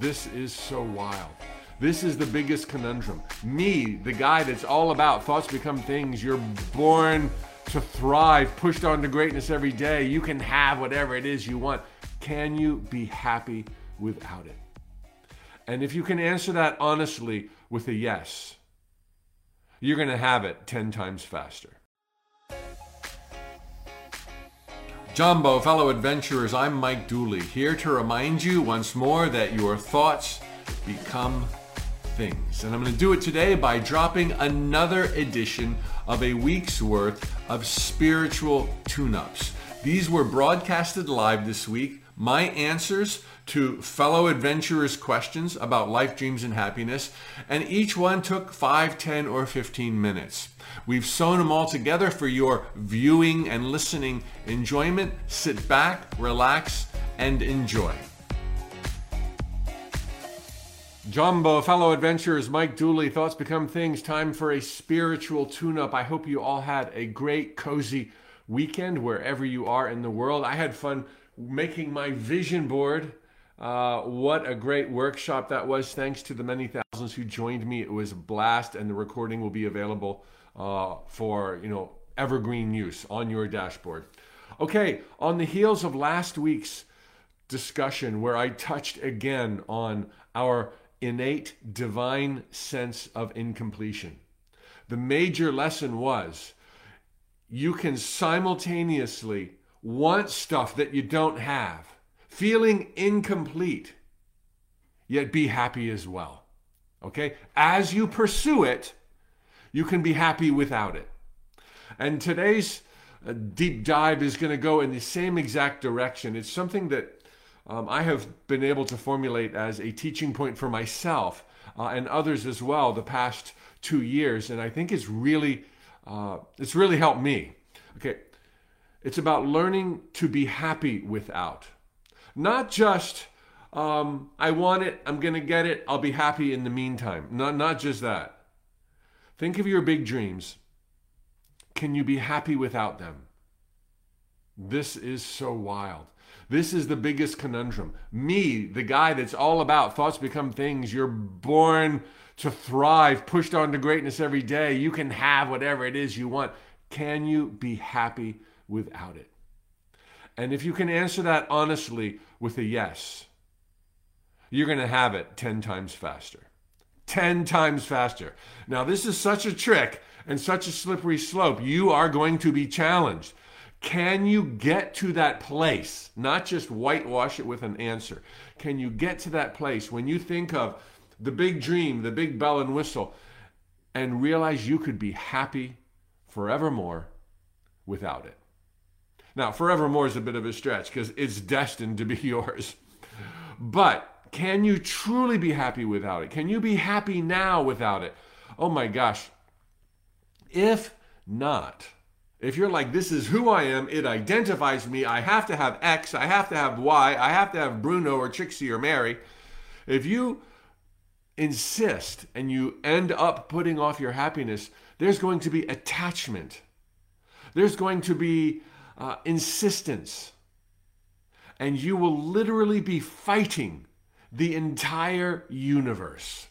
This is so wild. This is the biggest conundrum. Me, the guy that's all about thoughts become things, you're born to thrive, pushed on to greatness every day. You can have whatever it is you want. Can you be happy without it? And if you can answer that honestly with a yes, you're going to have it 10 times faster. Jumbo, fellow adventurers, I'm Mike Dooley, here to remind you once more that your thoughts become things. And I'm going to do it today by dropping another edition of a week's worth of spiritual tune ups. These were broadcasted live this week. My answers to fellow adventurers' questions about life, dreams, and happiness, and each one took 5, 10, or 15 minutes. We've sewn them all together for your viewing and listening enjoyment. Sit back, relax, and enjoy. Jumbo, fellow adventurers, Mike Dooley, Thoughts Become Things, time for a spiritual tune up. I hope you all had a great, cozy weekend wherever you are in the world. I had fun making my vision board. Uh, what a great workshop that was. Thanks to the many thousands who joined me. It was a blast, and the recording will be available uh, for, you know, evergreen use on your dashboard. Okay, on the heels of last week's discussion where I touched again on our innate divine sense of incompletion. The major lesson was you can simultaneously want stuff that you don't have, feeling incomplete, yet be happy as well. Okay? As you pursue it, you can be happy without it. And today's uh, deep dive is going to go in the same exact direction. It's something that um, I have been able to formulate as a teaching point for myself uh, and others as well the past two years, and I think it's really uh, it's really helped me. Okay, it's about learning to be happy without, not just um, I want it, I'm gonna get it, I'll be happy in the meantime. Not not just that. Think of your big dreams. Can you be happy without them? This is so wild. This is the biggest conundrum. Me, the guy that's all about thoughts become things, you're born to thrive, pushed on to greatness every day. You can have whatever it is you want. Can you be happy without it? And if you can answer that honestly with a yes, you're going to have it 10 times faster. 10 times faster. Now, this is such a trick and such a slippery slope. You are going to be challenged. Can you get to that place? Not just whitewash it with an answer. Can you get to that place when you think of the big dream, the big bell and whistle, and realize you could be happy forevermore without it? Now, forevermore is a bit of a stretch because it's destined to be yours. But can you truly be happy without it? Can you be happy now without it? Oh my gosh. If not, if you're like, this is who I am, it identifies me, I have to have X, I have to have Y, I have to have Bruno or Trixie or Mary. If you insist and you end up putting off your happiness, there's going to be attachment. There's going to be uh, insistence. And you will literally be fighting the entire universe.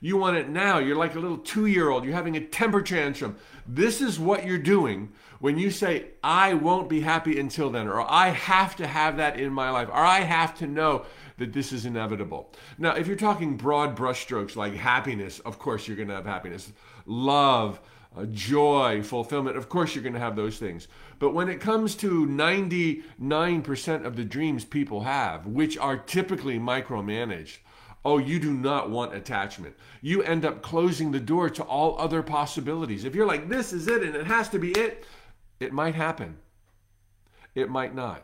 You want it now. You're like a little two year old. You're having a temper tantrum. This is what you're doing when you say, I won't be happy until then, or I have to have that in my life, or I have to know that this is inevitable. Now, if you're talking broad brushstrokes like happiness, of course you're going to have happiness. Love, joy, fulfillment, of course you're going to have those things. But when it comes to 99% of the dreams people have, which are typically micromanaged, Oh, you do not want attachment. You end up closing the door to all other possibilities. If you're like, this is it and it has to be it, it might happen. It might not.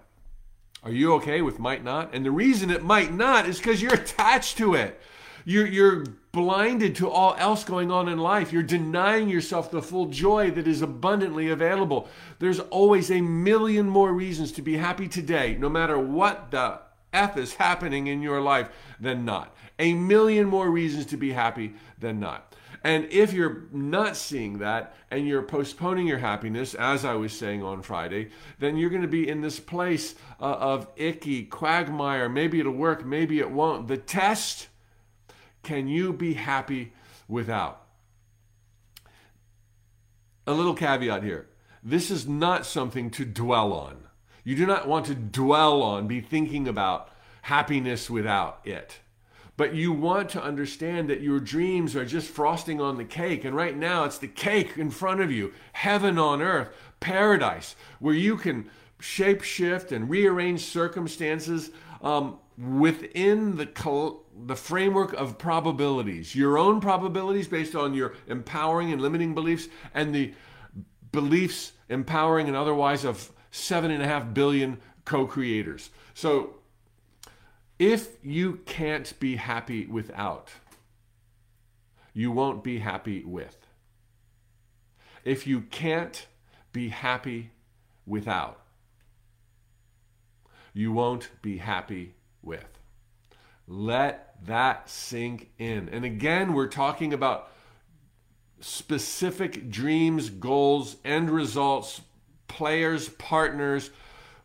Are you okay with might not? And the reason it might not is because you're attached to it. You're, you're blinded to all else going on in life. You're denying yourself the full joy that is abundantly available. There's always a million more reasons to be happy today, no matter what the F is happening in your life than not. A million more reasons to be happy than not. And if you're not seeing that and you're postponing your happiness, as I was saying on Friday, then you're going to be in this place uh, of icky, quagmire. Maybe it'll work, maybe it won't. The test can you be happy without? A little caveat here this is not something to dwell on. You do not want to dwell on, be thinking about happiness without it. But you want to understand that your dreams are just frosting on the cake. And right now, it's the cake in front of you heaven on earth, paradise, where you can shape shift and rearrange circumstances um, within the, the framework of probabilities. Your own probabilities based on your empowering and limiting beliefs, and the beliefs, empowering and otherwise, of seven and a half billion co creators. So if you can't be happy without, you won't be happy with. If you can't be happy without, you won't be happy with. Let that sink in. And again, we're talking about specific dreams, goals, end results, players, partners,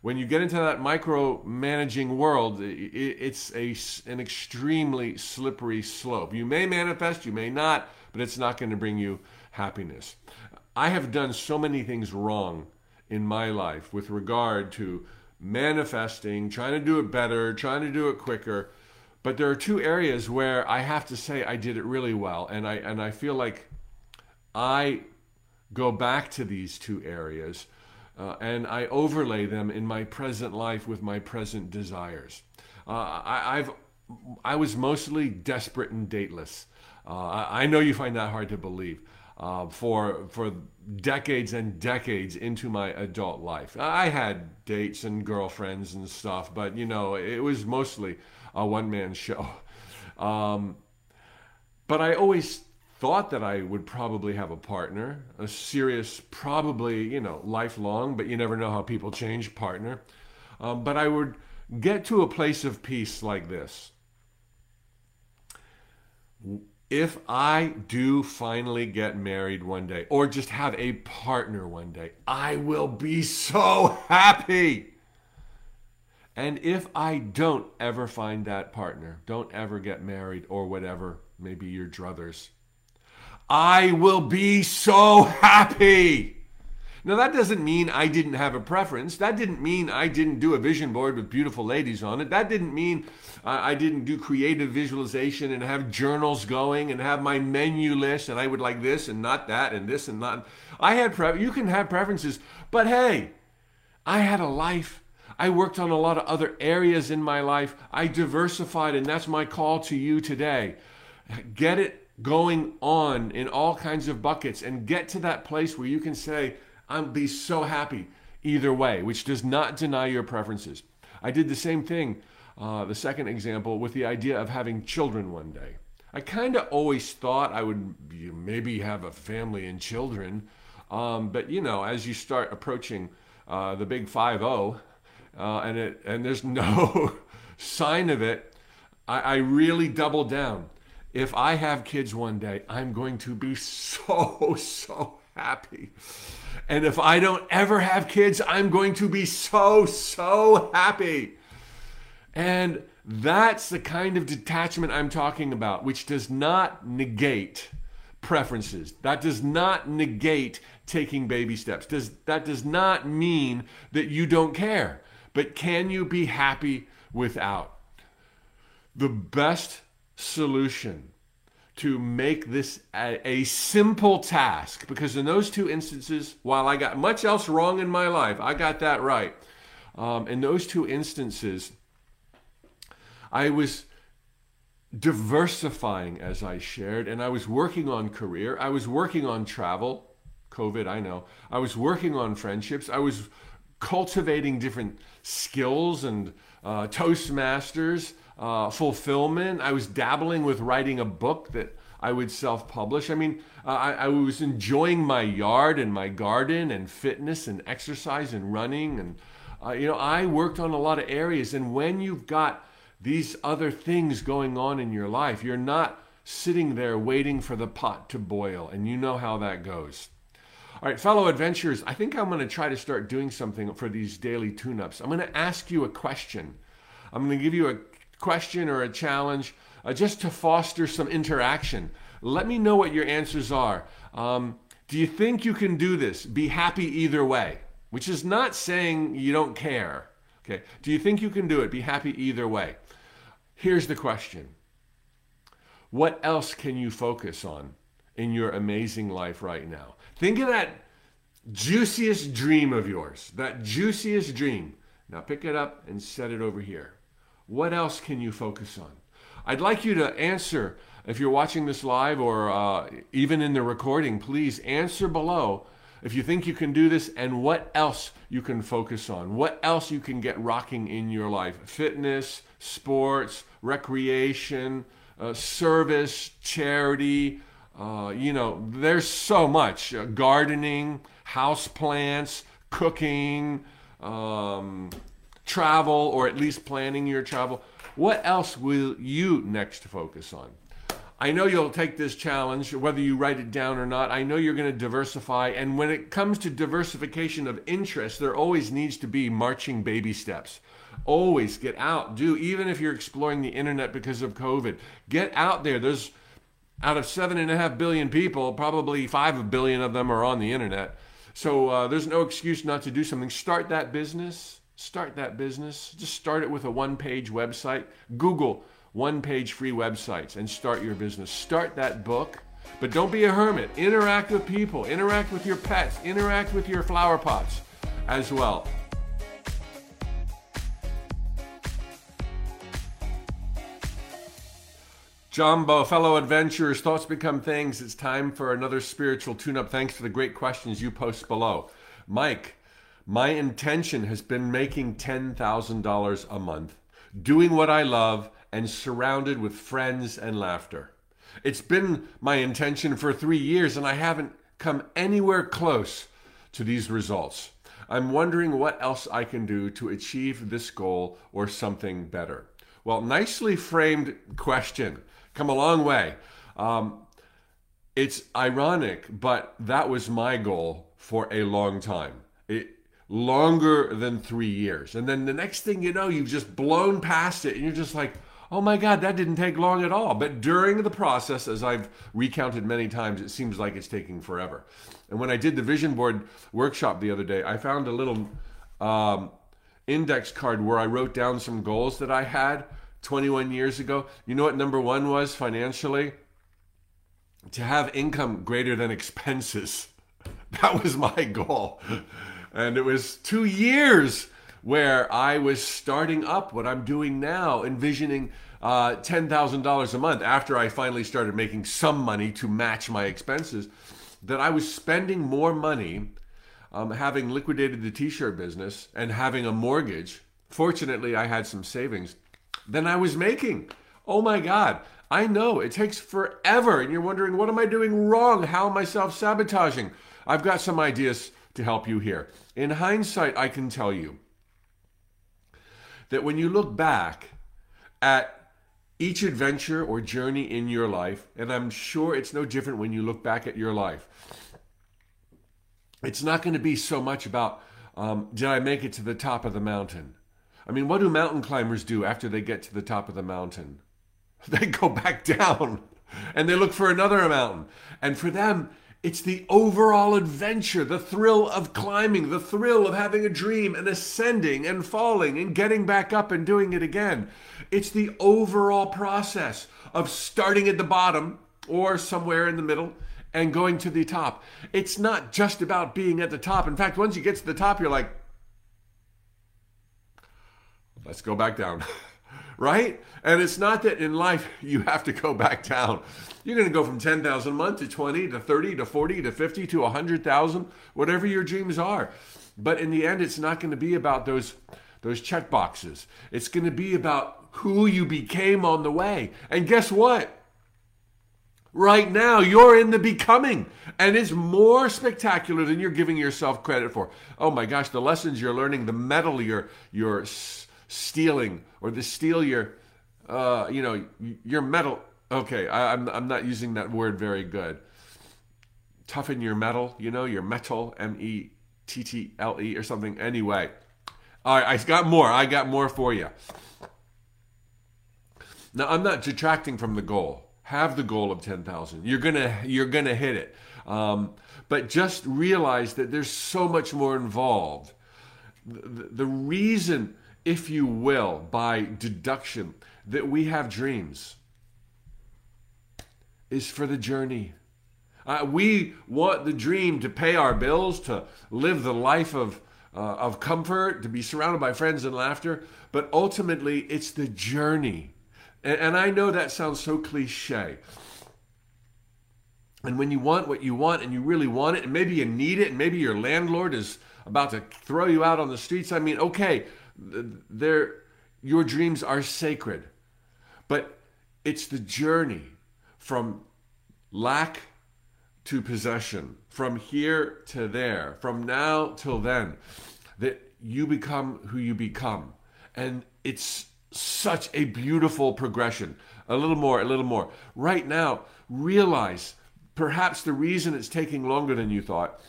when you get into that micromanaging world, it's a, an extremely slippery slope. You may manifest, you may not, but it's not going to bring you happiness. I have done so many things wrong in my life with regard to manifesting, trying to do it better, trying to do it quicker. But there are two areas where I have to say I did it really well, and I and I feel like I go back to these two areas uh, and I overlay them in my present life with my present desires. Uh, I, have I was mostly desperate and dateless. Uh, I, I, know you find that hard to believe. Uh, for for decades and decades into my adult life, I had dates and girlfriends and stuff, but you know it was mostly a one man show. Um, but I always thought that I would probably have a partner, a serious, probably, you know, lifelong, but you never know how people change partner. Um, but I would get to a place of peace like this. If I do finally get married one day, or just have a partner one day, I will be so happy. And if I don't ever find that partner, don't ever get married or whatever, maybe your druthers, I will be so happy. Now, that doesn't mean I didn't have a preference. That didn't mean I didn't do a vision board with beautiful ladies on it. That didn't mean I didn't do creative visualization and have journals going and have my menu list and I would like this and not that and this and not. I had pre- you can have preferences, but hey, I had a life. I worked on a lot of other areas in my life. I diversified, and that's my call to you today. Get it going on in all kinds of buckets and get to that place where you can say, I'll be so happy either way, which does not deny your preferences. I did the same thing, uh, the second example, with the idea of having children one day. I kind of always thought I would maybe have a family and children, um, but you know, as you start approaching uh, the big 5 0, uh, and, it, and there's no sign of it, I, I really doubled down if I have kids one day, I'm going to be so, so happy. And if I don't ever have kids, I'm going to be so, so happy. And that's the kind of detachment I'm talking about, which does not negate preferences. That does not negate taking baby steps. Does, that does not mean that you don't care. But can you be happy without? The best solution to make this a, a, simple task because in those two instances while i got much else wrong in my life i got that right. Um, in those two instances i was diversifying as i shared and i was working on career. I was working on travel covid i know. I was working on friendships. I was cultivating different skills and uh, toastmasters uh, fulfillment. I was dabbling with writing a book that I would self publish. I mean, uh, I, I, was enjoying my yard and my garden and fitness and exercise and running. And, uh, you know, I worked on a lot of areas. And when you've got these other things going on in your life, you're not sitting there waiting for the pot to boil, and you know how that goes. All right, fellow adventurers, I think I'm going to try to start doing something for these daily tune ups. I'm going to ask you a question. I'm going to give you a question or a challenge uh, just to foster some interaction. Let me know what your answers are. Um, do you think you can do this? Be happy either way, which is not saying you don't care. Okay. Do you think you can do it? Be happy either way. Here's the question What else can you focus on in your amazing life right now? Think of that juiciest dream of yours, that juiciest dream. Now pick it up and set it over here. What else can you focus on? I'd like you to answer if you're watching this live or uh, even in the recording, please answer below if you think you can do this and what else you can focus on, what else you can get rocking in your life fitness, sports, recreation, uh, service, charity. Uh, you know, there's so much uh, gardening, house plants, cooking, um, travel, or at least planning your travel. What else will you next focus on? I know you'll take this challenge, whether you write it down or not. I know you're going to diversify. And when it comes to diversification of interest, there always needs to be marching baby steps. Always get out, do, even if you're exploring the internet because of COVID, get out there. There's out of seven and a half billion people, probably five billion of them are on the internet. So uh, there's no excuse not to do something. Start that business. Start that business. Just start it with a one page website. Google one page free websites and start your business. Start that book, but don't be a hermit. Interact with people, interact with your pets, interact with your flower pots as well. Jumbo, fellow adventurers, thoughts become things. It's time for another spiritual tune up. Thanks for the great questions you post below. Mike, my intention has been making $10,000 a month, doing what I love and surrounded with friends and laughter. It's been my intention for three years, and I haven't come anywhere close to these results. I'm wondering what else I can do to achieve this goal or something better. Well, nicely framed question. Come a long way. Um, it's ironic, but that was my goal for a long time. It, longer than three years. And then the next thing you know, you've just blown past it and you're just like, oh my God, that didn't take long at all. But during the process, as I've recounted many times, it seems like it's taking forever. And when I did the vision board workshop the other day, I found a little um, index card where I wrote down some goals that I had 21 years ago. You know what number one was financially? To have income greater than expenses. That was my goal. And it was two years where I was starting up what I'm doing now, envisioning uh, $10,000 a month after I finally started making some money to match my expenses, that I was spending more money um, having liquidated the t shirt business and having a mortgage. Fortunately, I had some savings than I was making. Oh my God. I know it takes forever, and you're wondering, what am I doing wrong? How am I self sabotaging? I've got some ideas to help you here. In hindsight, I can tell you that when you look back at each adventure or journey in your life, and I'm sure it's no different when you look back at your life, it's not going to be so much about um, did I make it to the top of the mountain? I mean, what do mountain climbers do after they get to the top of the mountain? They go back down and they look for another mountain. And for them, it's the overall adventure, the thrill of climbing, the thrill of having a dream and ascending and falling and getting back up and doing it again. It's the overall process of starting at the bottom or somewhere in the middle and going to the top. It's not just about being at the top. In fact, once you get to the top, you're like, let's go back down. right? And it's not that in life you have to go back down. You're going to go from 10,000 a month to 20 to 30 to 40 to 50 to 100,000, whatever your dreams are. But in the end, it's not going to be about those those check boxes. It's going to be about who you became on the way. And guess what? Right now, you're in the becoming, and it's more spectacular than you're giving yourself credit for. Oh my gosh, the lessons you're learning, the metal you're you're stealing or the steel your uh, you know your metal Okay, I, I'm I'm not using that word very good. Toughen your metal, you know, your metal, M E T T L E or something. Anyway, all right, I got more. I got more for you. Now I'm not detracting from the goal. Have the goal of ten thousand. You're gonna you're gonna hit it. Um, but just realize that there's so much more involved. The, the reason, if you will, by deduction, that we have dreams is for the journey. Uh, we want the dream to pay our bills, to live the life of, uh, of comfort, to be surrounded by friends and laughter, but ultimately it's the journey. And, and I know that sounds so cliche. And when you want what you want and you really want it, and maybe you need it, and maybe your landlord is about to throw you out on the streets, I mean, okay, they your dreams are sacred. But it's the journey from lack to possession, from here to there, from now till then, that you become who you become. And it's such a beautiful progression. A little more, a little more. Right now, realize perhaps the reason it's taking longer than you thought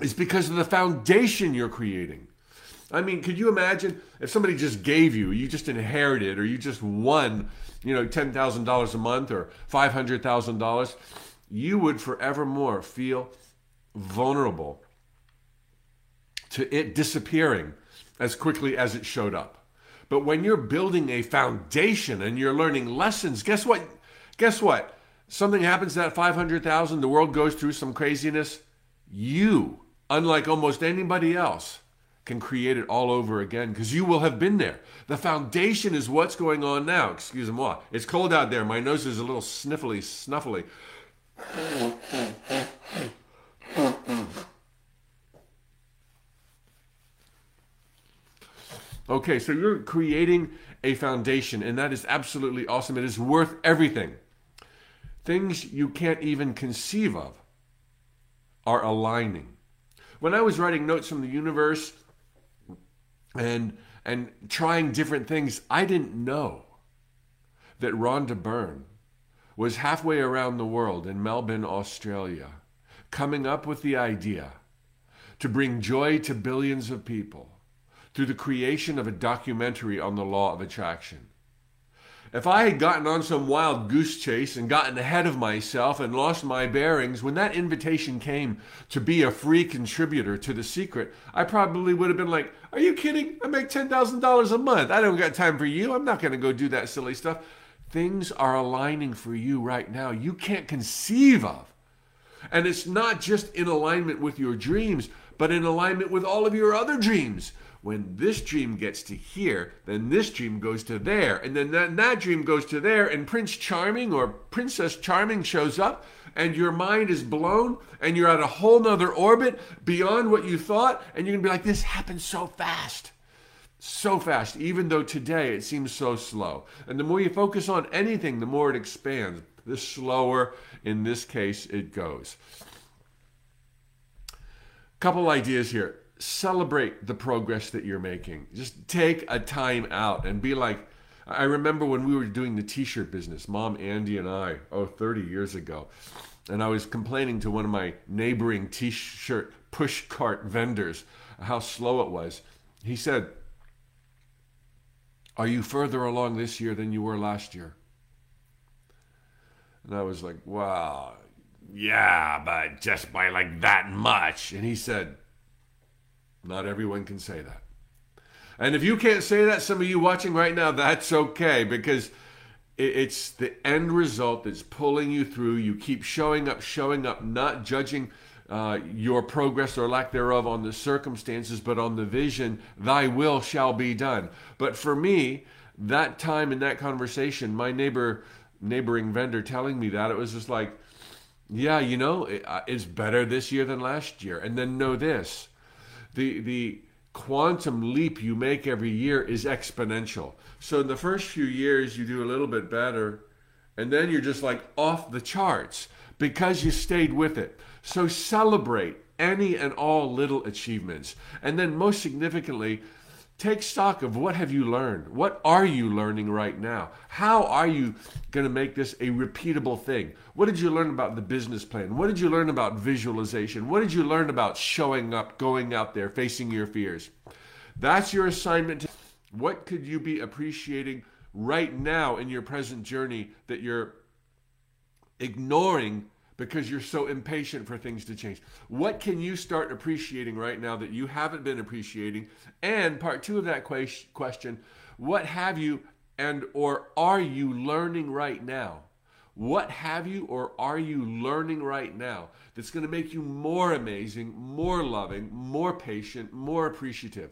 is because of the foundation you're creating. I mean, could you imagine if somebody just gave you, you just inherited, or you just won, you know, $10,000 a month or $500,000? You would forevermore feel vulnerable to it disappearing as quickly as it showed up. But when you're building a foundation and you're learning lessons, guess what? Guess what? Something happens to that 500,000, the world goes through some craziness. You, unlike almost anybody else, can create it all over again because you will have been there. The foundation is what's going on now. Excuse me. It's cold out there. My nose is a little sniffly, snuffly. Okay, so you're creating a foundation, and that is absolutely awesome. It is worth everything. Things you can't even conceive of are aligning. When I was writing notes from the universe, and and trying different things, I didn't know that Rhonda Byrne was halfway around the world in Melbourne, Australia, coming up with the idea to bring joy to billions of people through the creation of a documentary on the law of attraction. If I had gotten on some wild goose chase and gotten ahead of myself and lost my bearings, when that invitation came to be a free contributor to The Secret, I probably would have been like, Are you kidding? I make $10,000 a month. I don't got time for you. I'm not going to go do that silly stuff. Things are aligning for you right now. You can't conceive of. And it's not just in alignment with your dreams, but in alignment with all of your other dreams when this dream gets to here, then this dream goes to there, and then that, that dream goes to there, and Prince Charming or Princess Charming shows up, and your mind is blown, and you're at a whole nother orbit beyond what you thought, and you're gonna be like, this happened so fast. So fast, even though today it seems so slow. And the more you focus on anything, the more it expands. The slower, in this case, it goes. Couple ideas here celebrate the progress that you're making. Just take a time out and be like, I remember when we were doing the t shirt business, Mom, Andy, and I, oh, 30 years ago. And I was complaining to one of my neighboring t shirt push cart vendors how slow it was. He said, Are you further along this year than you were last year? And I was like, Wow, yeah, but just by like that much. And he said, not everyone can say that. And if you can't say that, some of you watching right now, that's okay because it's the end result that's pulling you through. You keep showing up, showing up, not judging uh, your progress or lack thereof on the circumstances, but on the vision, thy will shall be done. But for me, that time in that conversation, my neighbor, neighboring vendor telling me that, it was just like, yeah, you know, uh, it's better this year than last year. And then know this the the quantum leap you make every year is exponential. So in the first few years you do a little bit better and then you're just like off the charts because you stayed with it. So celebrate any and all little achievements. And then most significantly, take stock of what have you learned? What are you learning right now? How are you going to make this a repeatable thing? What did you learn about the business plan? What did you learn about visualization? What did you learn about showing up going out there facing your fears? That's your assignment what could you be appreciating right now in your present journey that you're ignoring because you're so impatient for things to change. What can you start appreciating right now that you haven't been appreciating? And part 2 of that question, what have you and or are you learning right now? What have you or are you learning right now that's going to make you more amazing, more loving, more patient, more appreciative?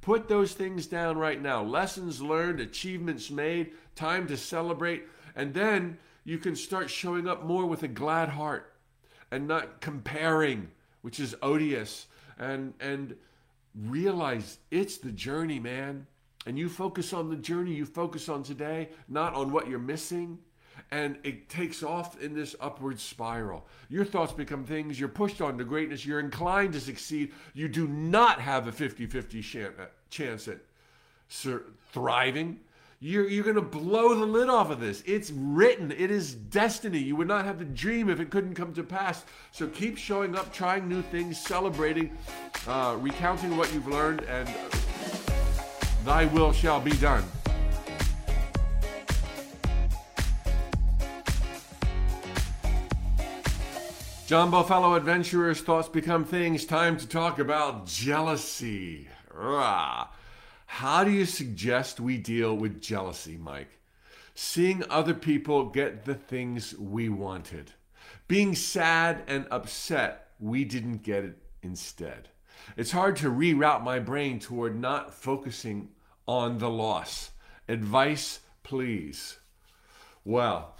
Put those things down right now. Lessons learned, achievements made, time to celebrate, and then you can start showing up more with a glad heart and not comparing, which is odious, and and realize it's the journey, man. And you focus on the journey, you focus on today, not on what you're missing. And it takes off in this upward spiral. Your thoughts become things, you're pushed on to greatness, you're inclined to succeed. You do not have a 50 50 uh, chance at thriving. You're, you're going to blow the lid off of this. It's written, it is destiny. You would not have the dream if it couldn't come to pass. So keep showing up, trying new things, celebrating, uh, recounting what you've learned, and thy will shall be done. Jumbo, fellow adventurers, thoughts become things. Time to talk about jealousy. Rah. How do you suggest we deal with jealousy, Mike? Seeing other people get the things we wanted. Being sad and upset we didn't get it instead. It's hard to reroute my brain toward not focusing on the loss. Advice, please. Well,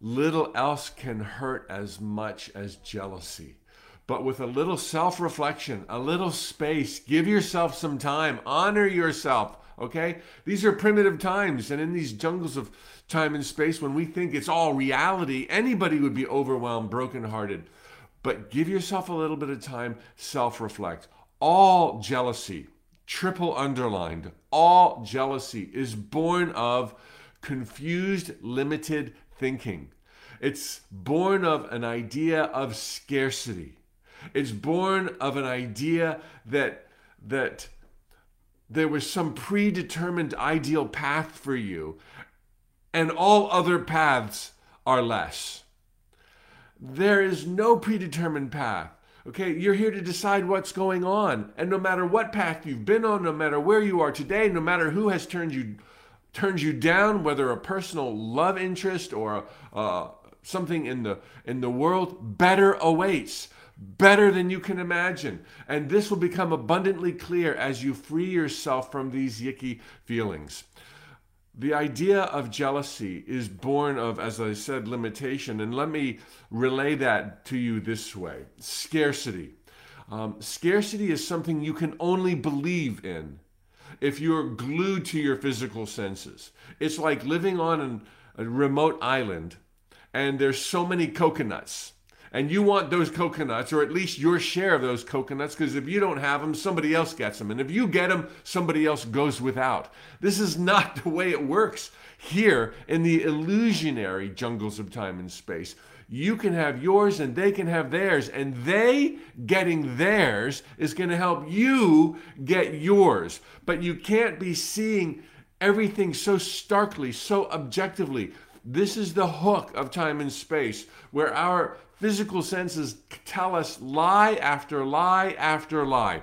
little else can hurt as much as jealousy but with a little self reflection, a little space. Give yourself some time, honor yourself, okay? These are primitive times, and in these jungles of time and space, when we think it's all reality, anybody would be overwhelmed, brokenhearted. But give yourself a little bit of time, self reflect. All jealousy, triple underlined, all jealousy is born of confused, limited thinking. It's born of an idea of scarcity. It's born of an idea that that there was some predetermined ideal path for you, and all other paths are less. There is no predetermined path. Okay, you're here to decide what's going on. And no matter what path you've been on, no matter where you are today, no matter who has turned you turned you down, whether a personal love interest or uh, something in the in the world, better awaits better than you can imagine. And this will become abundantly clear as you free yourself from these yicky feelings. The idea of jealousy is born of, as I said, limitation. And let me relay that to you this way scarcity. Um, scarcity is something you can only believe in if you're glued to your physical senses. It's like living on an, a remote island and there's so many coconuts and you want those coconuts, or at least your share of those coconuts, because if you don't have them, somebody else gets them. And if you get them, somebody else goes without. This is not the way it works here in the illusionary jungles of time and space. You can have yours and they can have theirs, and they getting theirs is going to help you get yours. But you can't be seeing everything so starkly, so objectively. This is the hook of time and space where our physical senses tell us lie after lie after lie.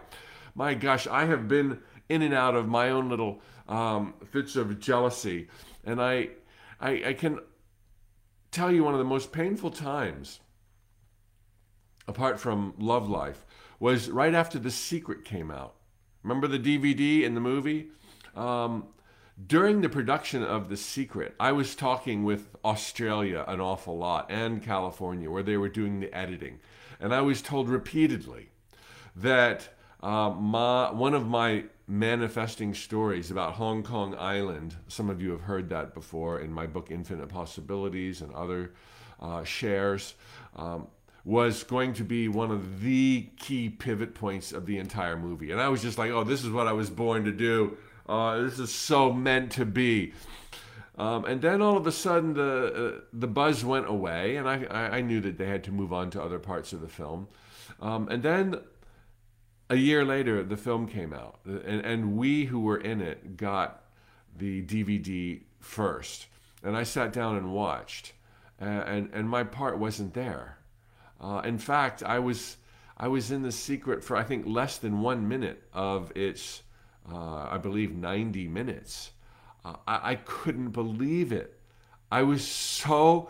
My gosh, I have been in and out of my own little um, fits of jealousy, and I, I, I can tell you one of the most painful times, apart from love life, was right after The Secret came out. Remember the DVD and the movie? Um, during the production of The Secret, I was talking with Australia an awful lot and California, where they were doing the editing. And I was told repeatedly that uh, my, one of my manifesting stories about Hong Kong Island, some of you have heard that before in my book Infinite Possibilities and other uh, shares, um, was going to be one of the key pivot points of the entire movie. And I was just like, oh, this is what I was born to do. Uh, this is so meant to be. Um, and then all of a sudden, the uh, the buzz went away, and I, I knew that they had to move on to other parts of the film. Um, and then a year later, the film came out, and, and we who were in it got the DVD first. And I sat down and watched, and, and, and my part wasn't there. Uh, in fact, I was I was in the secret for I think less than one minute of its, uh, I believe, 90 minutes. Uh, I, I couldn't believe it. I was so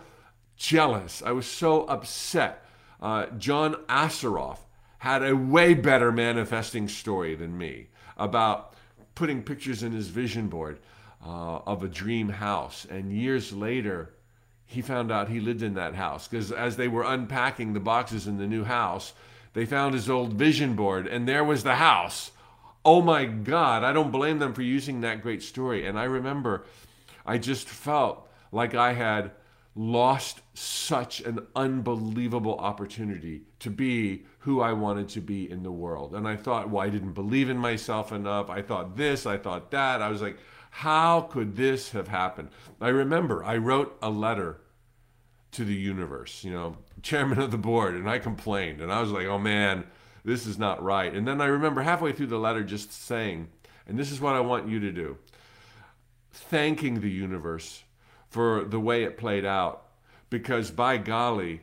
jealous. I was so upset. Uh, John Assaraf had a way better manifesting story than me about putting pictures in his vision board uh, of a dream house. And years later, he found out he lived in that house because as they were unpacking the boxes in the new house, they found his old vision board and there was the house. Oh my God, I don't blame them for using that great story. And I remember I just felt like I had lost such an unbelievable opportunity to be who I wanted to be in the world. And I thought, well, I didn't believe in myself enough. I thought this, I thought that. I was like, how could this have happened? I remember I wrote a letter to the universe, you know, chairman of the board, and I complained. And I was like, oh man, this is not right. And then I remember halfway through the letter just saying, and this is what I want you to do thanking the universe for the way it played out. Because by golly,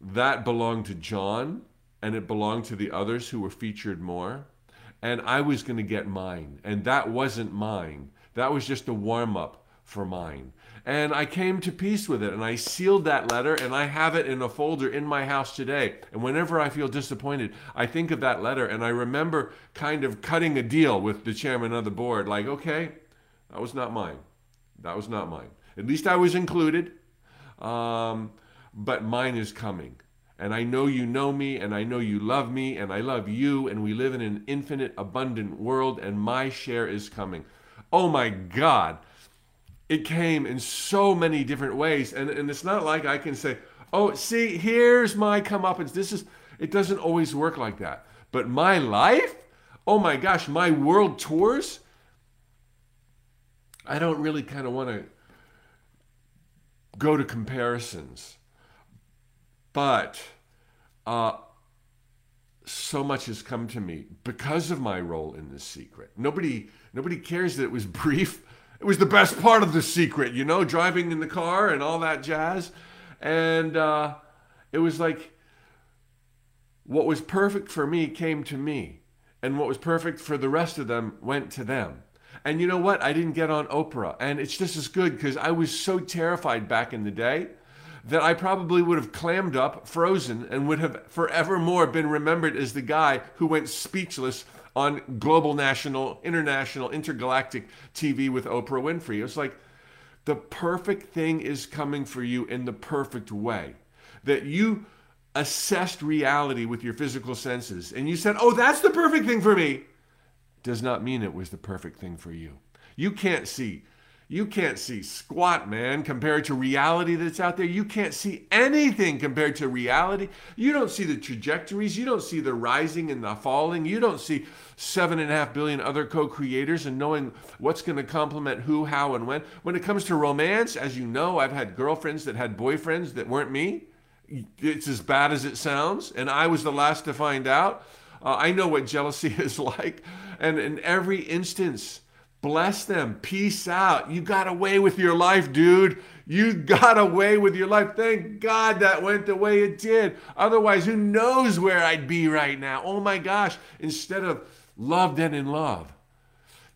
that belonged to John and it belonged to the others who were featured more. And I was going to get mine. And that wasn't mine. That was just a warm up for mine. And I came to peace with it and I sealed that letter and I have it in a folder in my house today. And whenever I feel disappointed, I think of that letter and I remember kind of cutting a deal with the chairman of the board like, okay, that was not mine. That was not mine. At least I was included. Um, but mine is coming. And I know you know me, and I know you love me, and I love you, and we live in an infinite, abundant world, and my share is coming. Oh my God. It came in so many different ways. And, and it's not like I can say, oh, see, here's my comeuppance. This is, it doesn't always work like that. But my life, oh my gosh, my world tours, I don't really kind of want to go to comparisons. But uh, so much has come to me because of my role in this secret. Nobody, nobody cares that it was brief. It was the best part of the secret, you know, driving in the car and all that jazz. And uh, it was like what was perfect for me came to me, and what was perfect for the rest of them went to them. And you know what? I didn't get on Oprah. And it's just as good because I was so terrified back in the day that I probably would have clammed up, frozen, and would have forevermore been remembered as the guy who went speechless on global, national, international, intergalactic TV with Oprah Winfrey. It was like the perfect thing is coming for you in the perfect way. That you assessed reality with your physical senses and you said, oh, that's the perfect thing for me does not mean it was the perfect thing for you. You can't see. You can't see squat, man, compared to reality that's out there. You can't see anything compared to reality. You don't see the trajectories. You don't see the rising and the falling. You don't see seven and a half billion other co creators and knowing what's going to complement who, how, and when. When it comes to romance, as you know, I've had girlfriends that had boyfriends that weren't me. It's as bad as it sounds, and I was the last to find out. Uh, I know what jealousy is like. And in every instance, bless them. Peace out. You got away with your life, dude. You got away with your life. Thank God that went the way it did. Otherwise, who knows where I'd be right now? Oh my gosh. Instead of loved and in love.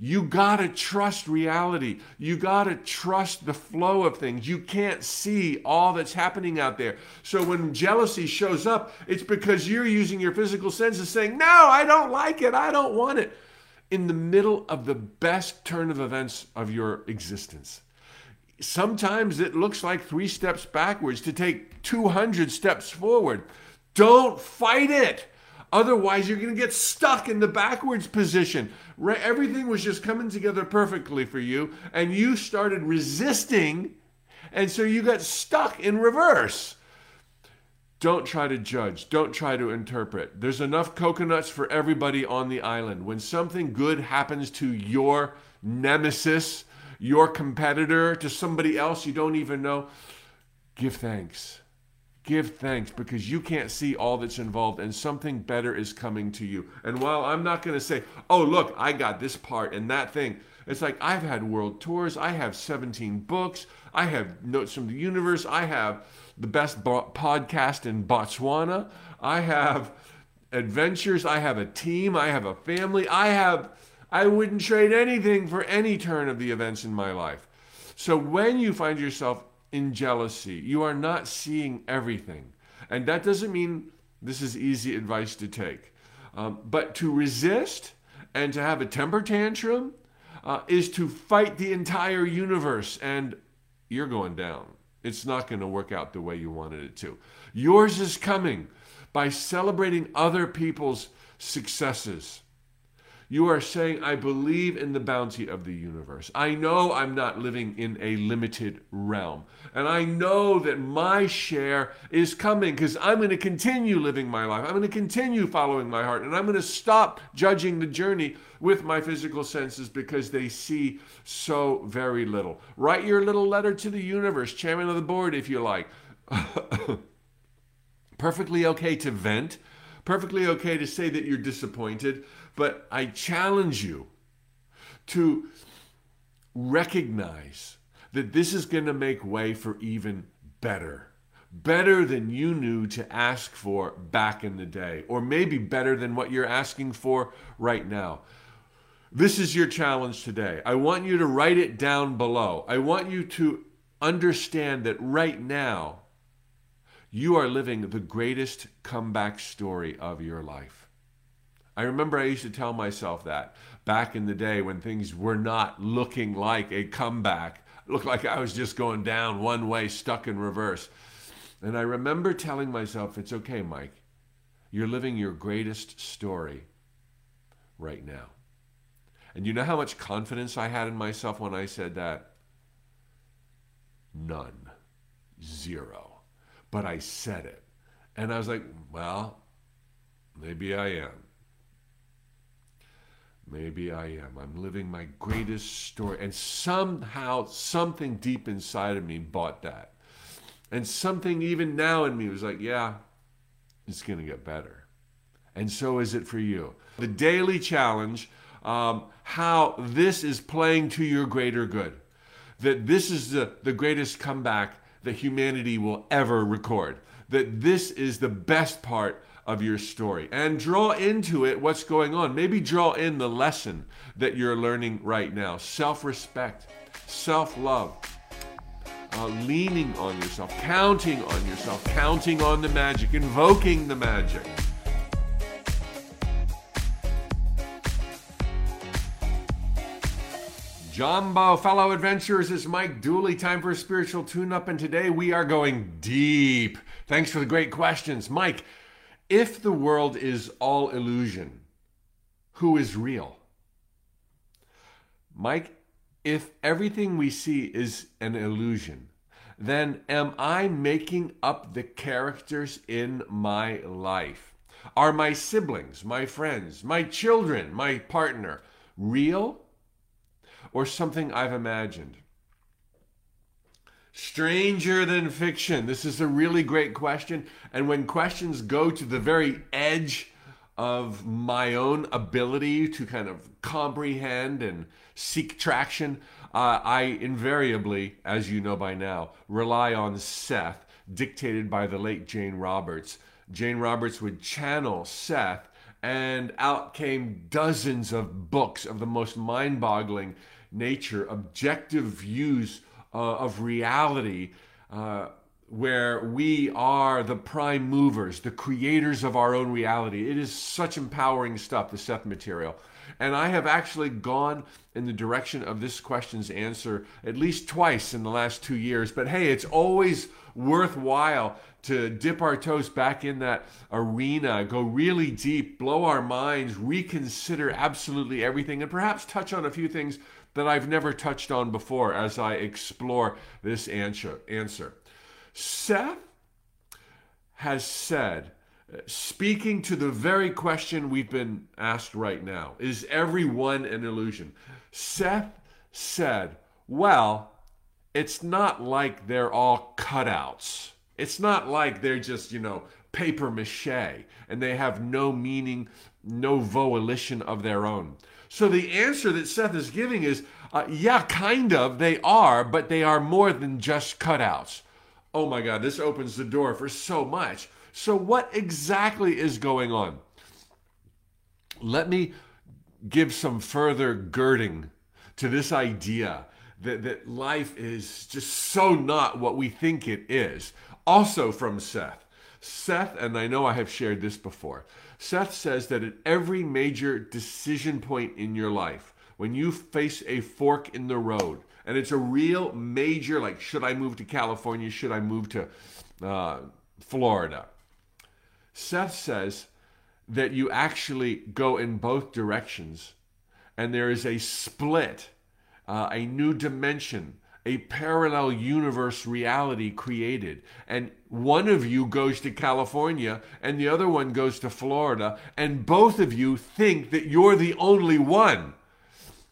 You got to trust reality. You got to trust the flow of things. You can't see all that's happening out there. So when jealousy shows up, it's because you're using your physical senses saying, No, I don't like it. I don't want it. In the middle of the best turn of events of your existence. Sometimes it looks like three steps backwards to take 200 steps forward. Don't fight it. Otherwise, you're going to get stuck in the backwards position. Everything was just coming together perfectly for you, and you started resisting, and so you got stuck in reverse. Don't try to judge. Don't try to interpret. There's enough coconuts for everybody on the island. When something good happens to your nemesis, your competitor, to somebody else you don't even know, give thanks. Give thanks because you can't see all that's involved and something better is coming to you. And while I'm not going to say, oh, look, I got this part and that thing, it's like I've had world tours, I have 17 books, I have notes from the universe, I have the best bo- podcast in Botswana, I have adventures, I have a team, I have a family, I have I wouldn't trade anything for any turn of the events in my life. So when you find yourself in jealousy, you are not seeing everything. And that doesn't mean this is easy advice to take. Um, but to resist and to have a temper tantrum uh, is to fight the entire universe, and you're going down. It's not going to work out the way you wanted it to. Yours is coming by celebrating other people's successes you are saying, I believe in the bounty of the universe. I know I'm not living in a limited realm. And I know that my share is coming because I'm going to continue living my life. I'm going to continue following my heart. And I'm going to stop judging the journey with my physical senses because they see so very little. Write your little letter to the universe, chairman of the board, if you like. Perfectly okay to vent. Perfectly okay to say that you're disappointed but I challenge you to recognize that this is going to make way for even better. Better than you knew to ask for back in the day, or maybe better than what you're asking for right now. This is your challenge today. I want you to write it down below. I want you to understand that right now, you are living the greatest comeback story of your life. I remember I used to tell myself that back in the day when things were not looking like a comeback. It looked like I was just going down one way, stuck in reverse. And I remember telling myself, it's okay, Mike. You're living your greatest story right now. And you know how much confidence I had in myself when I said that? None. Zero. But I said it. And I was like, well, maybe I am. Maybe I am. I'm living my greatest story. And somehow, something deep inside of me bought that. And something even now in me was like, yeah, it's going to get better. And so is it for you. The daily challenge, um, how this is playing to your greater good. That this is the, the greatest comeback that humanity will ever record. That this is the best part of your story and draw into it what's going on. Maybe draw in the lesson that you're learning right now self respect, self love. Uh, leaning on yourself, counting on yourself, counting on the magic, invoking the magic. Jambo, fellow adventurers, it's Mike Dooley. Time for a spiritual tune up, and today we are going deep. Thanks for the great questions. Mike, if the world is all illusion, who is real? Mike, if everything we see is an illusion, then am I making up the characters in my life? Are my siblings, my friends, my children, my partner real or something I've imagined? Stranger than fiction. This is a really great question. And when questions go to the very edge of my own ability to kind of comprehend and seek traction, uh, I invariably, as you know by now, rely on Seth, dictated by the late Jane Roberts. Jane Roberts would channel Seth, and out came dozens of books of the most mind boggling nature, objective views uh, of reality uh, where we are the prime movers, the creators of our own reality. It is such empowering stuff, the Seth material. And I have actually gone in the direction of this question's answer at least twice in the last two years. But hey, it's always worthwhile to dip our toes back in that arena, go really deep, blow our minds, reconsider absolutely everything, and perhaps touch on a few things that I've never touched on before as I explore this answer. answer. Seth has said, speaking to the very question we've been asked right now is everyone an illusion? Seth said, Well, it's not like they're all cutouts. It's not like they're just, you know, paper mache and they have no meaning, no volition of their own. So the answer that Seth is giving is uh, yeah, kind of, they are, but they are more than just cutouts. Oh my God, this opens the door for so much. So, what exactly is going on? Let me give some further girding to this idea that, that life is just so not what we think it is. Also from Seth. Seth, and I know I have shared this before, Seth says that at every major decision point in your life, when you face a fork in the road, and it's a real major, like, should I move to California? Should I move to uh, Florida? Seth says that you actually go in both directions, and there is a split, uh, a new dimension a parallel universe reality created. And one of you goes to California and the other one goes to Florida, and both of you think that you're the only one.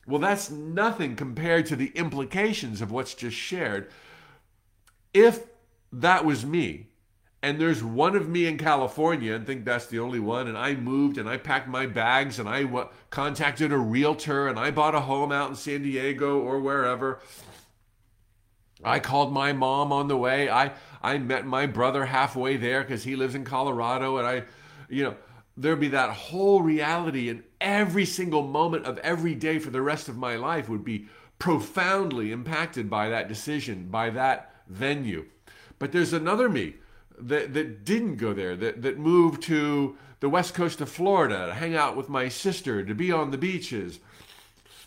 Well, that's nothing compared to the implications of what's just shared. If that was me, and there's one of me in California and think that's the only one, and I moved and I packed my bags and I w- contacted a realtor and I bought a home out in San Diego or wherever I called my mom on the way. I I met my brother halfway there because he lives in Colorado, and I, you know, there'd be that whole reality, and every single moment of every day for the rest of my life would be profoundly impacted by that decision, by that venue. But there's another me that that didn't go there, that that moved to the west coast of Florida to hang out with my sister, to be on the beaches,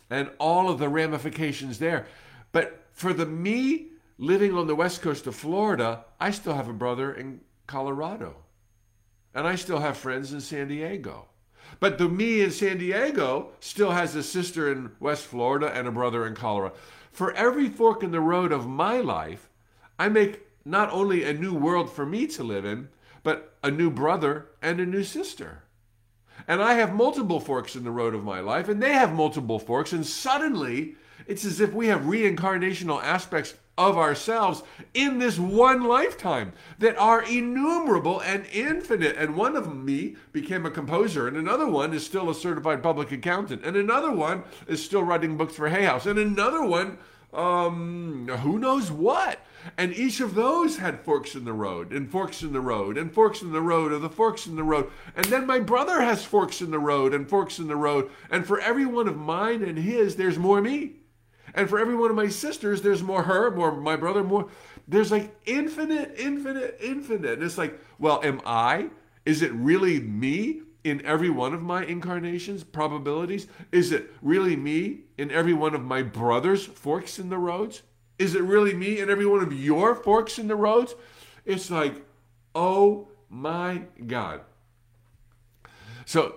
and all of the ramifications there. But for the me living on the west coast of Florida, I still have a brother in Colorado. And I still have friends in San Diego. But the me in San Diego still has a sister in West Florida and a brother in Colorado. For every fork in the road of my life, I make not only a new world for me to live in, but a new brother and a new sister. And I have multiple forks in the road of my life, and they have multiple forks, and suddenly it's as if we have reincarnational aspects of ourselves in this one lifetime that are innumerable and infinite. And one of me became a composer, and another one is still a certified public accountant, and another one is still writing books for Hay House, and another one, um, who knows what. And each of those had forks in the road, and forks in the road, and forks in the road, or the forks in the road. And then my brother has forks in the road, and forks in the road. And for every one of mine and his, there's more me. And for every one of my sisters, there's more her, more my brother, more. There's like infinite, infinite, infinite. And it's like, well, am I? Is it really me in every one of my incarnations, probabilities? Is it really me in every one of my brother's forks in the roads? Is it really me in every one of your forks in the roads? It's like, oh my God. So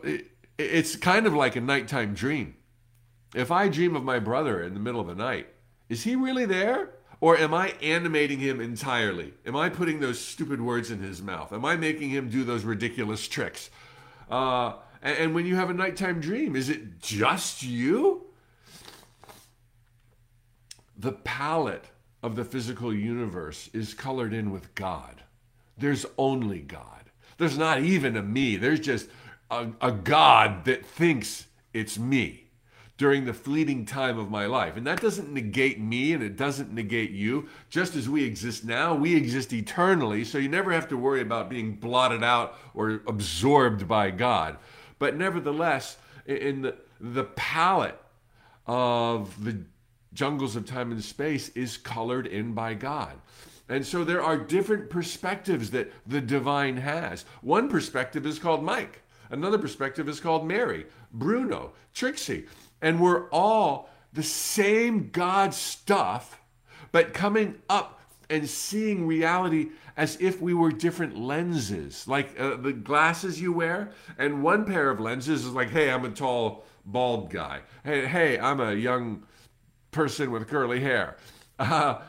it's kind of like a nighttime dream. If I dream of my brother in the middle of the night, is he really there? Or am I animating him entirely? Am I putting those stupid words in his mouth? Am I making him do those ridiculous tricks? Uh, and, and when you have a nighttime dream, is it just you? The palette of the physical universe is colored in with God. There's only God. There's not even a me. There's just a, a God that thinks it's me during the fleeting time of my life. And that doesn't negate me and it doesn't negate you. Just as we exist now, we exist eternally. So you never have to worry about being blotted out or absorbed by God. But nevertheless, in the, the palette of the jungles of time and space is colored in by God. And so there are different perspectives that the divine has. One perspective is called Mike. Another perspective is called Mary, Bruno, Trixie. And we're all the same God stuff, but coming up and seeing reality as if we were different lenses, like uh, the glasses you wear. And one pair of lenses is like, hey, I'm a tall, bald guy. Hey, hey, I'm a young person with curly hair.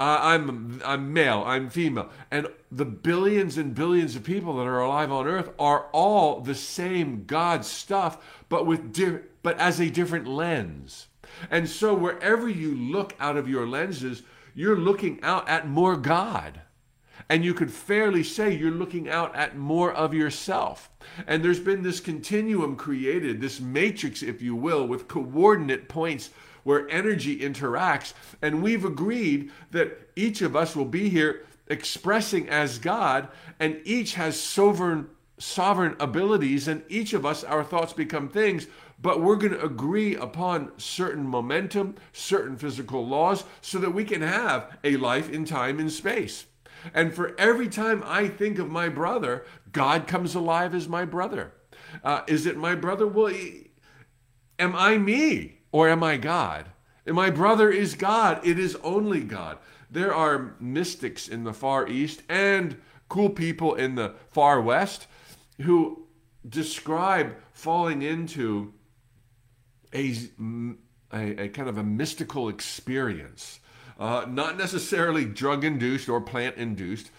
Uh, I'm I'm male, I'm female, and the billions and billions of people that are alive on Earth are all the same God stuff, but with di- but as a different lens. And so wherever you look out of your lenses, you're looking out at more God. And you could fairly say you're looking out at more of yourself. And there's been this continuum created, this matrix, if you will, with coordinate points where energy interacts. And we've agreed that each of us will be here expressing as God, and each has sovereign sovereign abilities, and each of us, our thoughts become things, but we're going to agree upon certain momentum, certain physical laws, so that we can have a life in time and space. And for every time I think of my brother, God comes alive as my brother. Uh, is it my brother? Well, am I me or am I God? And my brother is God. It is only God. There are mystics in the Far East and cool people in the Far West who describe falling into a, a, a kind of a mystical experience uh, not necessarily drug induced or plant induced,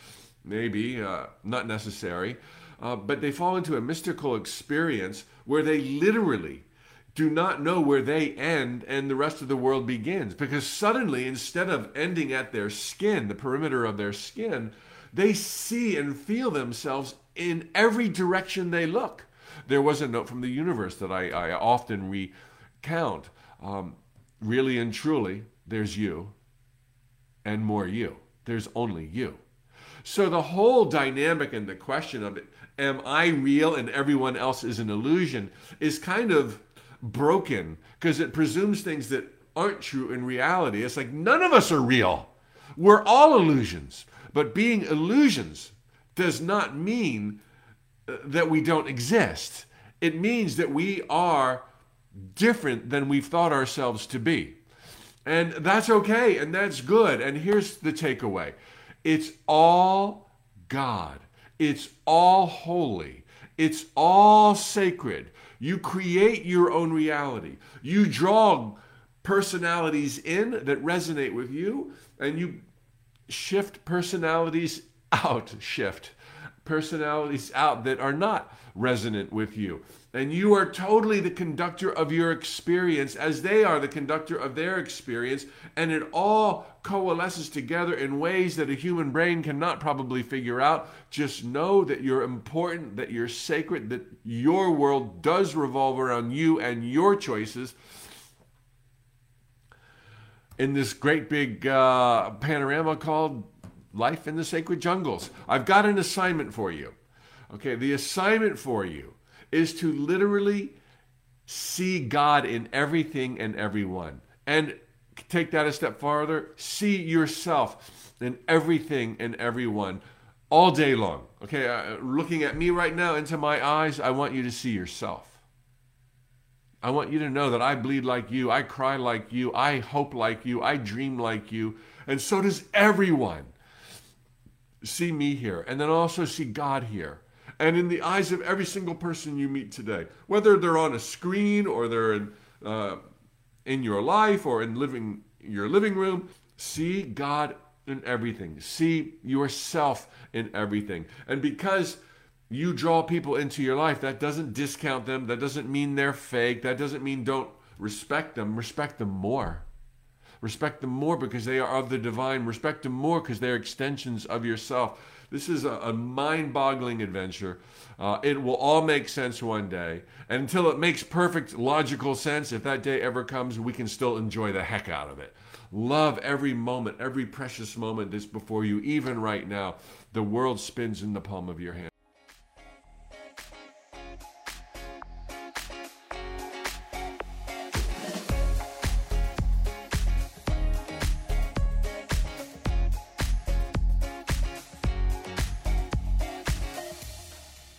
maybe, uh, not necessary, uh, but they fall into a mystical experience where they literally do not know where they end and the rest of the world begins. Because suddenly, instead of ending at their skin, the perimeter of their skin, they see and feel themselves in every direction they look. There was a note from the universe that I, I often recount. Um, really and truly, there's you, and more you. There's only you. So the whole dynamic and the question of it, am I real and everyone else is an illusion, is kind of broken because it presumes things that aren't true in reality. It's like none of us are real. We're all illusions. But being illusions does not mean uh, that we don't exist. It means that we are different than we've thought ourselves to be. And that's okay and that's good. And here's the takeaway it's all God, it's all holy, it's all sacred. You create your own reality. You draw personalities in that resonate with you, and you shift personalities out, shift personalities out that are not resonant with you. And you are totally the conductor of your experience as they are the conductor of their experience. And it all coalesces together in ways that a human brain cannot probably figure out. Just know that you're important, that you're sacred, that your world does revolve around you and your choices. In this great big uh, panorama called Life in the Sacred Jungles, I've got an assignment for you. Okay, the assignment for you is to literally see God in everything and everyone. And take that a step farther, see yourself in everything and everyone all day long. Okay, uh, looking at me right now into my eyes, I want you to see yourself. I want you to know that I bleed like you, I cry like you, I hope like you, I dream like you, and so does everyone. See me here, and then also see God here and in the eyes of every single person you meet today, whether they're on a screen or they're in, uh, in your life or in living your living room, see God in everything. See yourself in everything. And because you draw people into your life, that doesn't discount them. That doesn't mean they're fake. That doesn't mean don't respect them. Respect them more. Respect them more because they are of the divine. Respect them more because they're extensions of yourself. This is a, a mind boggling adventure. Uh, it will all make sense one day. And until it makes perfect logical sense, if that day ever comes, we can still enjoy the heck out of it. Love every moment, every precious moment that's before you, even right now. The world spins in the palm of your hand.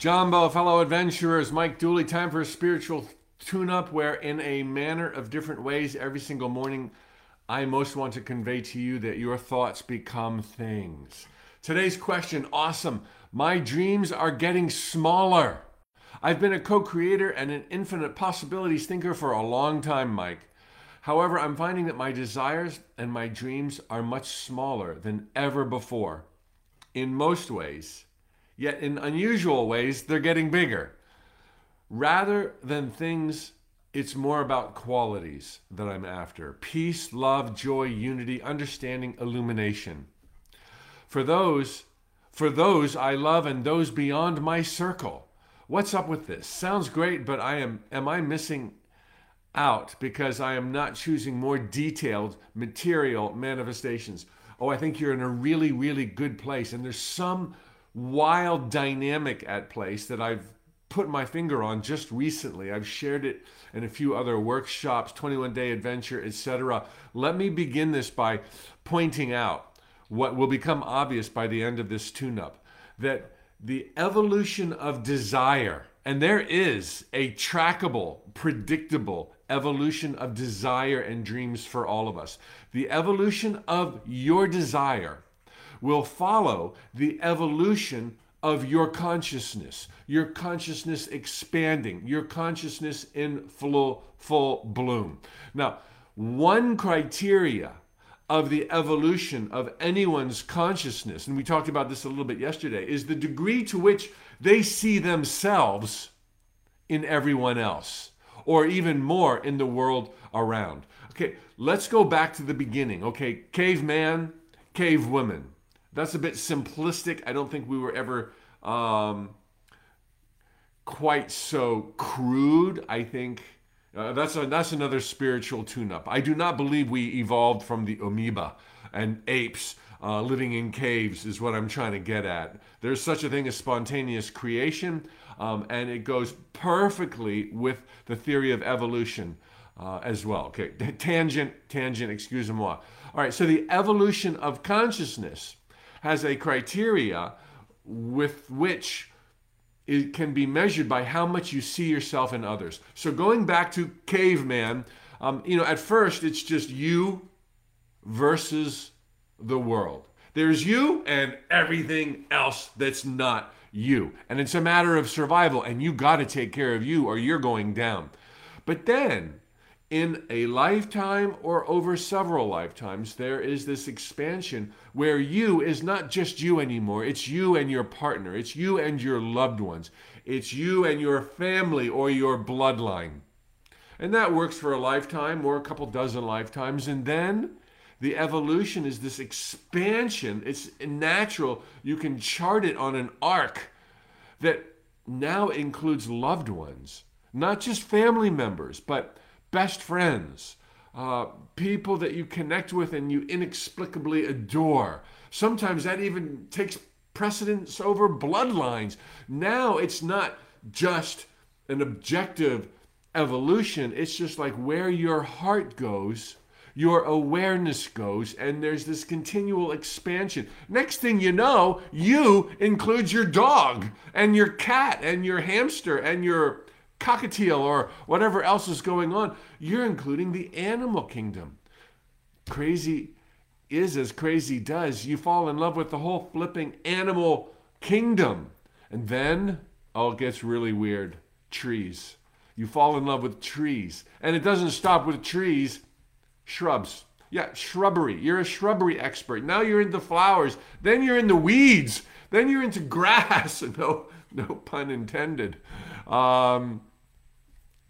Jambo, fellow adventurers, Mike Dooley, time for a spiritual tune up where, in a manner of different ways, every single morning, I most want to convey to you that your thoughts become things. Today's question awesome. My dreams are getting smaller. I've been a co creator and an infinite possibilities thinker for a long time, Mike. However, I'm finding that my desires and my dreams are much smaller than ever before in most ways. Yet in unusual ways, they're getting bigger. Rather than things, it's more about qualities that I'm after peace, love, joy, unity, understanding, illumination. For those, for those I love and those beyond my circle. What's up with this? Sounds great, but I am am I missing out because I am not choosing more detailed material manifestations? Oh, I think you're in a really, really good place. And there's some wild dynamic at place that I've put my finger on just recently. I've shared it in a few other workshops, 21 day adventure, etc. Let me begin this by pointing out what will become obvious by the end of this tune up that the evolution of desire, and there is a trackable, predictable evolution of desire and dreams for all of us. The evolution of your desire will follow the evolution of your consciousness, your consciousness expanding, your consciousness in full, full bloom. Now, one criteria of the evolution of anyone's consciousness, and we talked about this a little bit yesterday, is the degree to which they see themselves in everyone else, or even more in the world around. Okay, let's go back to the beginning. Okay, caveman, cave woman. That's a bit simplistic. I don't think we were ever um, quite so crude. I think uh, that's a, that's another spiritual tune-up. I do not believe we evolved from the amoeba and apes uh, living in caves. Is what I'm trying to get at. There's such a thing as spontaneous creation, um, and it goes perfectly with the theory of evolution. Uh, as well. Okay, tangent, tangent, excuse moi. All right, so the evolution of consciousness has a criteria with which it can be measured by how much you see yourself in others. So going back to caveman, um, you know, at first it's just you versus the world. There's you and everything else that's not you. And it's a matter of survival, and you got to take care of you or you're going down. But then in a lifetime or over several lifetimes, there is this expansion where you is not just you anymore. It's you and your partner, it's you and your loved ones, it's you and your family or your bloodline. And that works for a lifetime or a couple dozen lifetimes. And then the evolution is this expansion. It's natural. You can chart it on an arc that now includes loved ones, not just family members, but best friends, uh, people that you connect with and you inexplicably adore. Sometimes that even takes precedence over bloodlines. Now it's not just an objective evolution, it's just like where your heart goes. Your awareness goes, and there's this continual expansion. Next thing you know, you includes your dog and your cat and your hamster and your cockatiel or whatever else is going on. You're including the animal kingdom. Crazy is as crazy does. You fall in love with the whole flipping animal kingdom. And then, oh, it gets really weird. Trees. You fall in love with trees. And it doesn't stop with trees, shrubs. Yeah, shrubbery. You're a shrubbery expert. Now you're into flowers. Then you're into weeds. Then you're into grass. No, no pun intended. Um,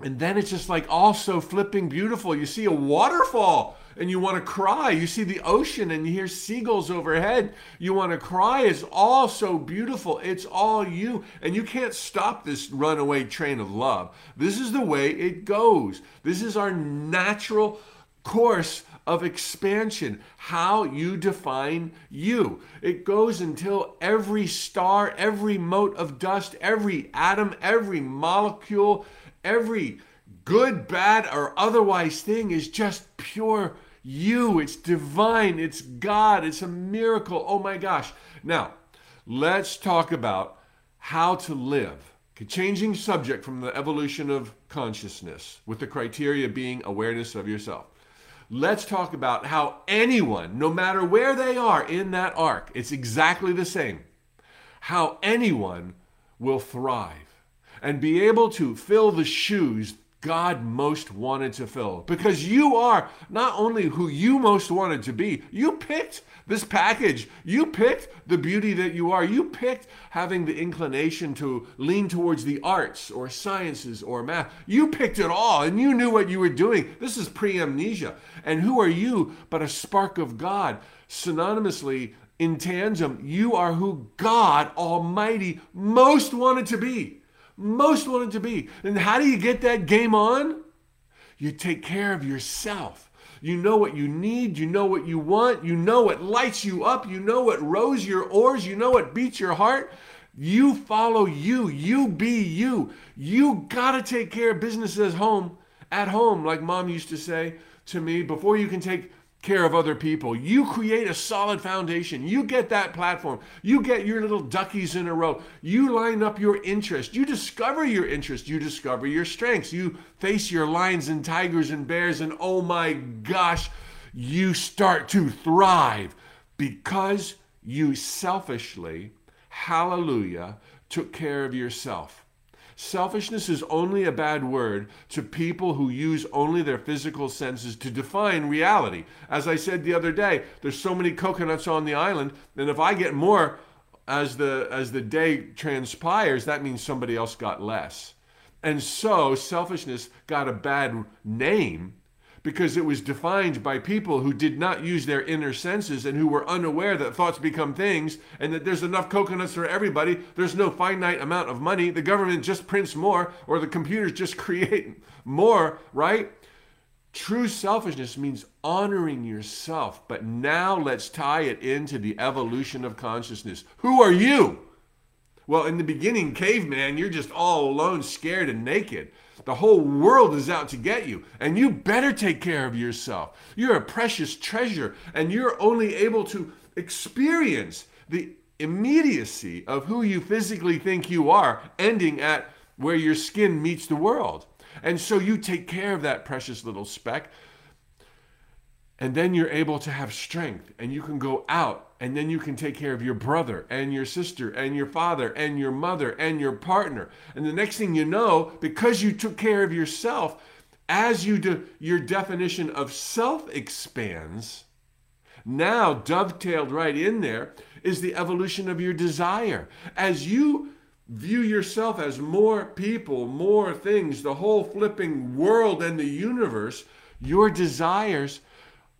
and then it's just like also flipping beautiful. You see a waterfall and you want to cry. You see the ocean and you hear seagulls overhead. You want to cry. It's all so beautiful. It's all you. And you can't stop this runaway train of love. This is the way it goes. This is our natural course of expansion, how you define you. It goes until every star, every mote of dust, every atom, every molecule, Every good, bad, or otherwise thing is just pure you. It's divine. It's God. It's a miracle. Oh my gosh. Now, let's talk about how to live. Changing subject from the evolution of consciousness, with the criteria being awareness of yourself. Let's talk about how anyone, no matter where they are in that arc, it's exactly the same, how anyone will thrive and be able to fill the shoes God most wanted to fill. Because you are not only who you most wanted to be, you picked this package. You picked the beauty that you are. You picked having the inclination to lean towards the arts or sciences or math. You picked it all and you knew what you were doing. This is pre amnesia. And who are you but a spark of God? Synonymously, in tandem, you are who God Almighty most wanted to be. Most wanted to be. And how do you get that game on? You take care of yourself. You know what you need. You know what you want. You know what lights you up. You know what rows your oars. You know what beats your heart. You follow you. You be you. You got to take care of business at home, at home, like mom used to say to me, before you can take care of other people. You create a solid foundation. You get that platform. You get your little duckies in a row. You line up your interest. You discover your interest. You discover your strengths. You face your lions and tigers and bears, and oh my gosh, you start to thrive because you selfishly, hallelujah, took care of yourself. Selfishness is only a bad word to people who use only their physical senses to define reality. As I said the other day, there's so many coconuts on the island, and if I get more as the as the day transpires, that means somebody else got less. And so selfishness got a bad name because it was defined by people who did not use their inner senses and who were unaware that thoughts become things and that there's enough coconuts for everybody. There's no finite amount of money. The government just prints more or the computers just create more, right? True selfishness means honoring yourself. But now let's tie it into the evolution of consciousness. Who are you? Well, in the beginning, caveman, you're just all alone, scared, and naked. The whole world is out to get you, and you better take care of yourself. You're a precious treasure, and you're only able to experience the immediacy of who you physically think you are, ending at where your skin meets the world. And so you take care of that precious little speck and then you're able to have strength and you can go out and then you can take care of your brother and your sister and your father and your mother and your partner. And the next thing you know, because you took care of yourself, as you do, your definition of self expands, now dovetailed right in there is the evolution of your desire. As you view yourself as more people, more things, the whole flipping world and the universe, your desires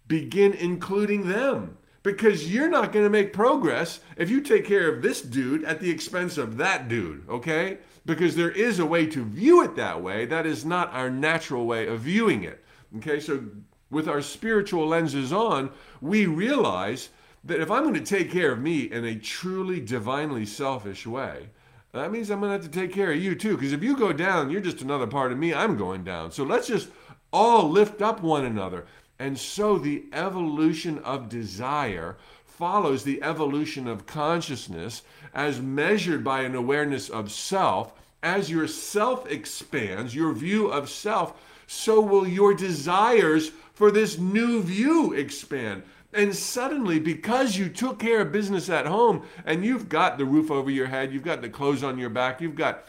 begin including them because you're not going to make progress if you take care of this dude at the expense of that dude, okay? Because there is a way to view it that way. That is not our natural way of viewing it, okay? So, with our spiritual lenses on, we realize that if I'm going to take care of me in a truly divinely selfish way, that means I'm going to have to take care of you too. Because if you go down, you're just another part of me. I'm going down. So let's just all lift up one another. And so the evolution of desire follows the evolution of consciousness as measured by an awareness of self. As your self expands, your view of self, so will your desires for this new view expand. And suddenly, because you took care of business at home and you've got the roof over your head, you've got the clothes on your back, you've got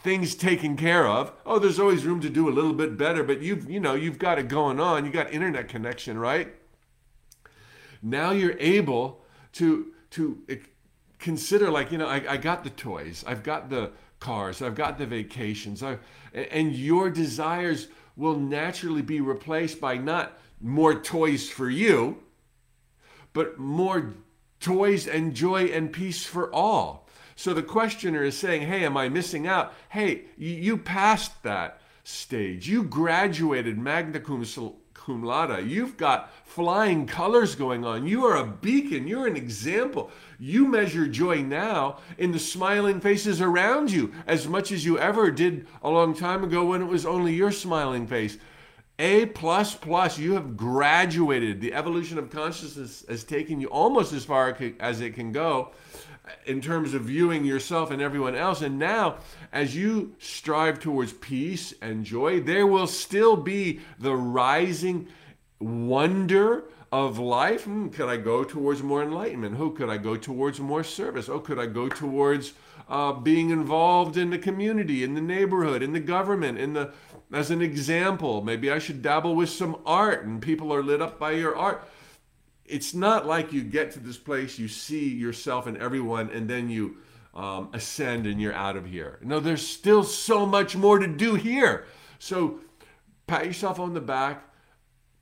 things taken care of. Oh, there's always room to do a little bit better, but you've you know you've got it going on. You got internet connection, right? Now you're able to to consider like you know I, I got the toys, I've got the cars, I've got the vacations, I, and your desires will naturally be replaced by not more toys for you, but more toys and joy and peace for all. So the questioner is saying, hey, am I missing out? Hey, you passed that stage. You graduated magna cum, laude. You've got flying colors going on. You are a beacon. You're an example. You measure joy now in the smiling faces around you as much as you ever did a long time ago when it was only your smiling face. A plus plus, you have graduated. The evolution of consciousness has taken you almost as far as it can go in terms of viewing yourself and everyone else. And now, as you strive towards peace and joy, there will still be the rising wonder of life. Hmm, could I go towards more enlightenment? Who could I go towards more service? Oh, could I go towards uh, being involved in the community, in the neighborhood, in the government, in the as an example. Maybe I should dabble with some art and people are lit up by your art. It's not like you get to this place, you see yourself and everyone, and then you um, ascend and you're out of here. No, there's still so much more to do here. So pat yourself on the back,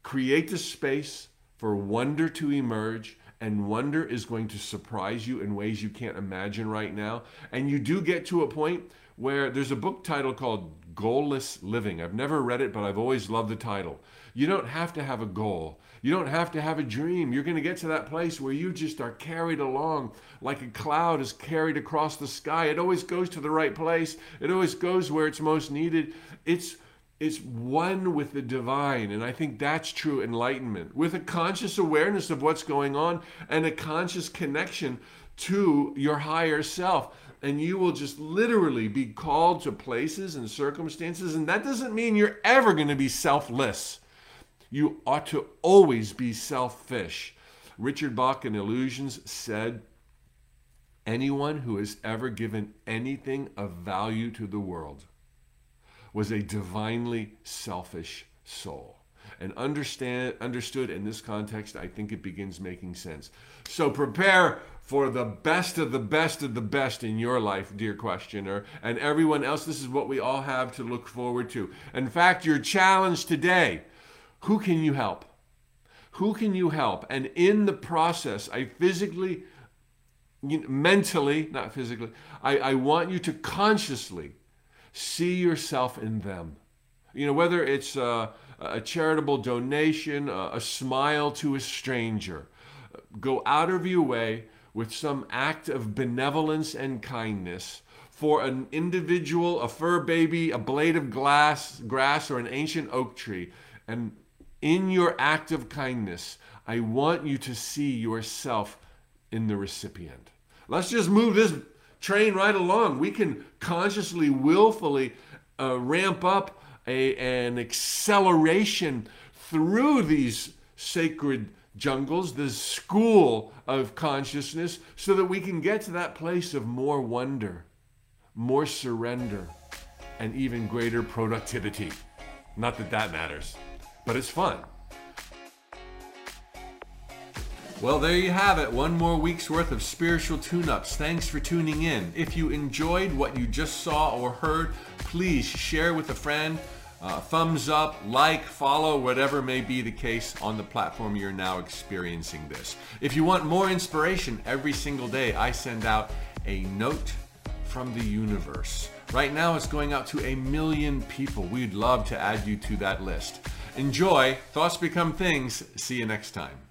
create the space for wonder to emerge. And wonder is going to surprise you in ways you can't imagine right now. And you do get to a point where there's a book title called Goalless Living. I've never read it, but I've always loved the title. You don't have to have a goal. You don't have to have a dream. You're going to get to that place where you just are carried along like a cloud is carried across the sky. It always goes to the right place. It always goes where it's most needed. It's it's one with the divine. And I think that's true enlightenment with a conscious awareness of what's going on and a conscious connection to your higher self. And you will just literally be called to places and circumstances. And that doesn't mean you're ever going to be selfless. You ought to always be selfish. Richard Bach in Illusions said, Anyone who has ever given anything of value to the world was a divinely selfish soul. And understand understood in this context, I think it begins making sense. So prepare for the best of the best of the best in your life, dear questioner, and everyone else. This is what we all have to look forward to. In fact, your challenge today who can you help? Who can you help? And in the process, I physically, mentally, not physically, I, I want you to consciously See yourself in them. You know, whether it's a, a charitable donation, a, smile to a stranger, go out of your way with some act of benevolence and kindness for an individual, a fur baby, a blade of glass, grass, or an ancient oak tree. And in your act of kindness, I want you to see yourself in the recipient. Let's just move this train right along. We can consciously, willfully uh, ramp up a, an acceleration through these sacred jungles, this school of consciousness, so that we can get to that place of more wonder, more surrender, and even greater productivity. Not that that matters, but it's fun. Well, there you have it. One more week's worth of spiritual tune ups. Thanks for tuning in. If you enjoyed what you just saw or heard, please share with a friend. Uh, thumbs up, like, follow, whatever may be the case on the platform you're now experiencing this. If you want more inspiration every single day, I send out a note from the universe. Right now, it's going out to a million people. We'd love to add you to that list. Enjoy. Thoughts become things. See you next time.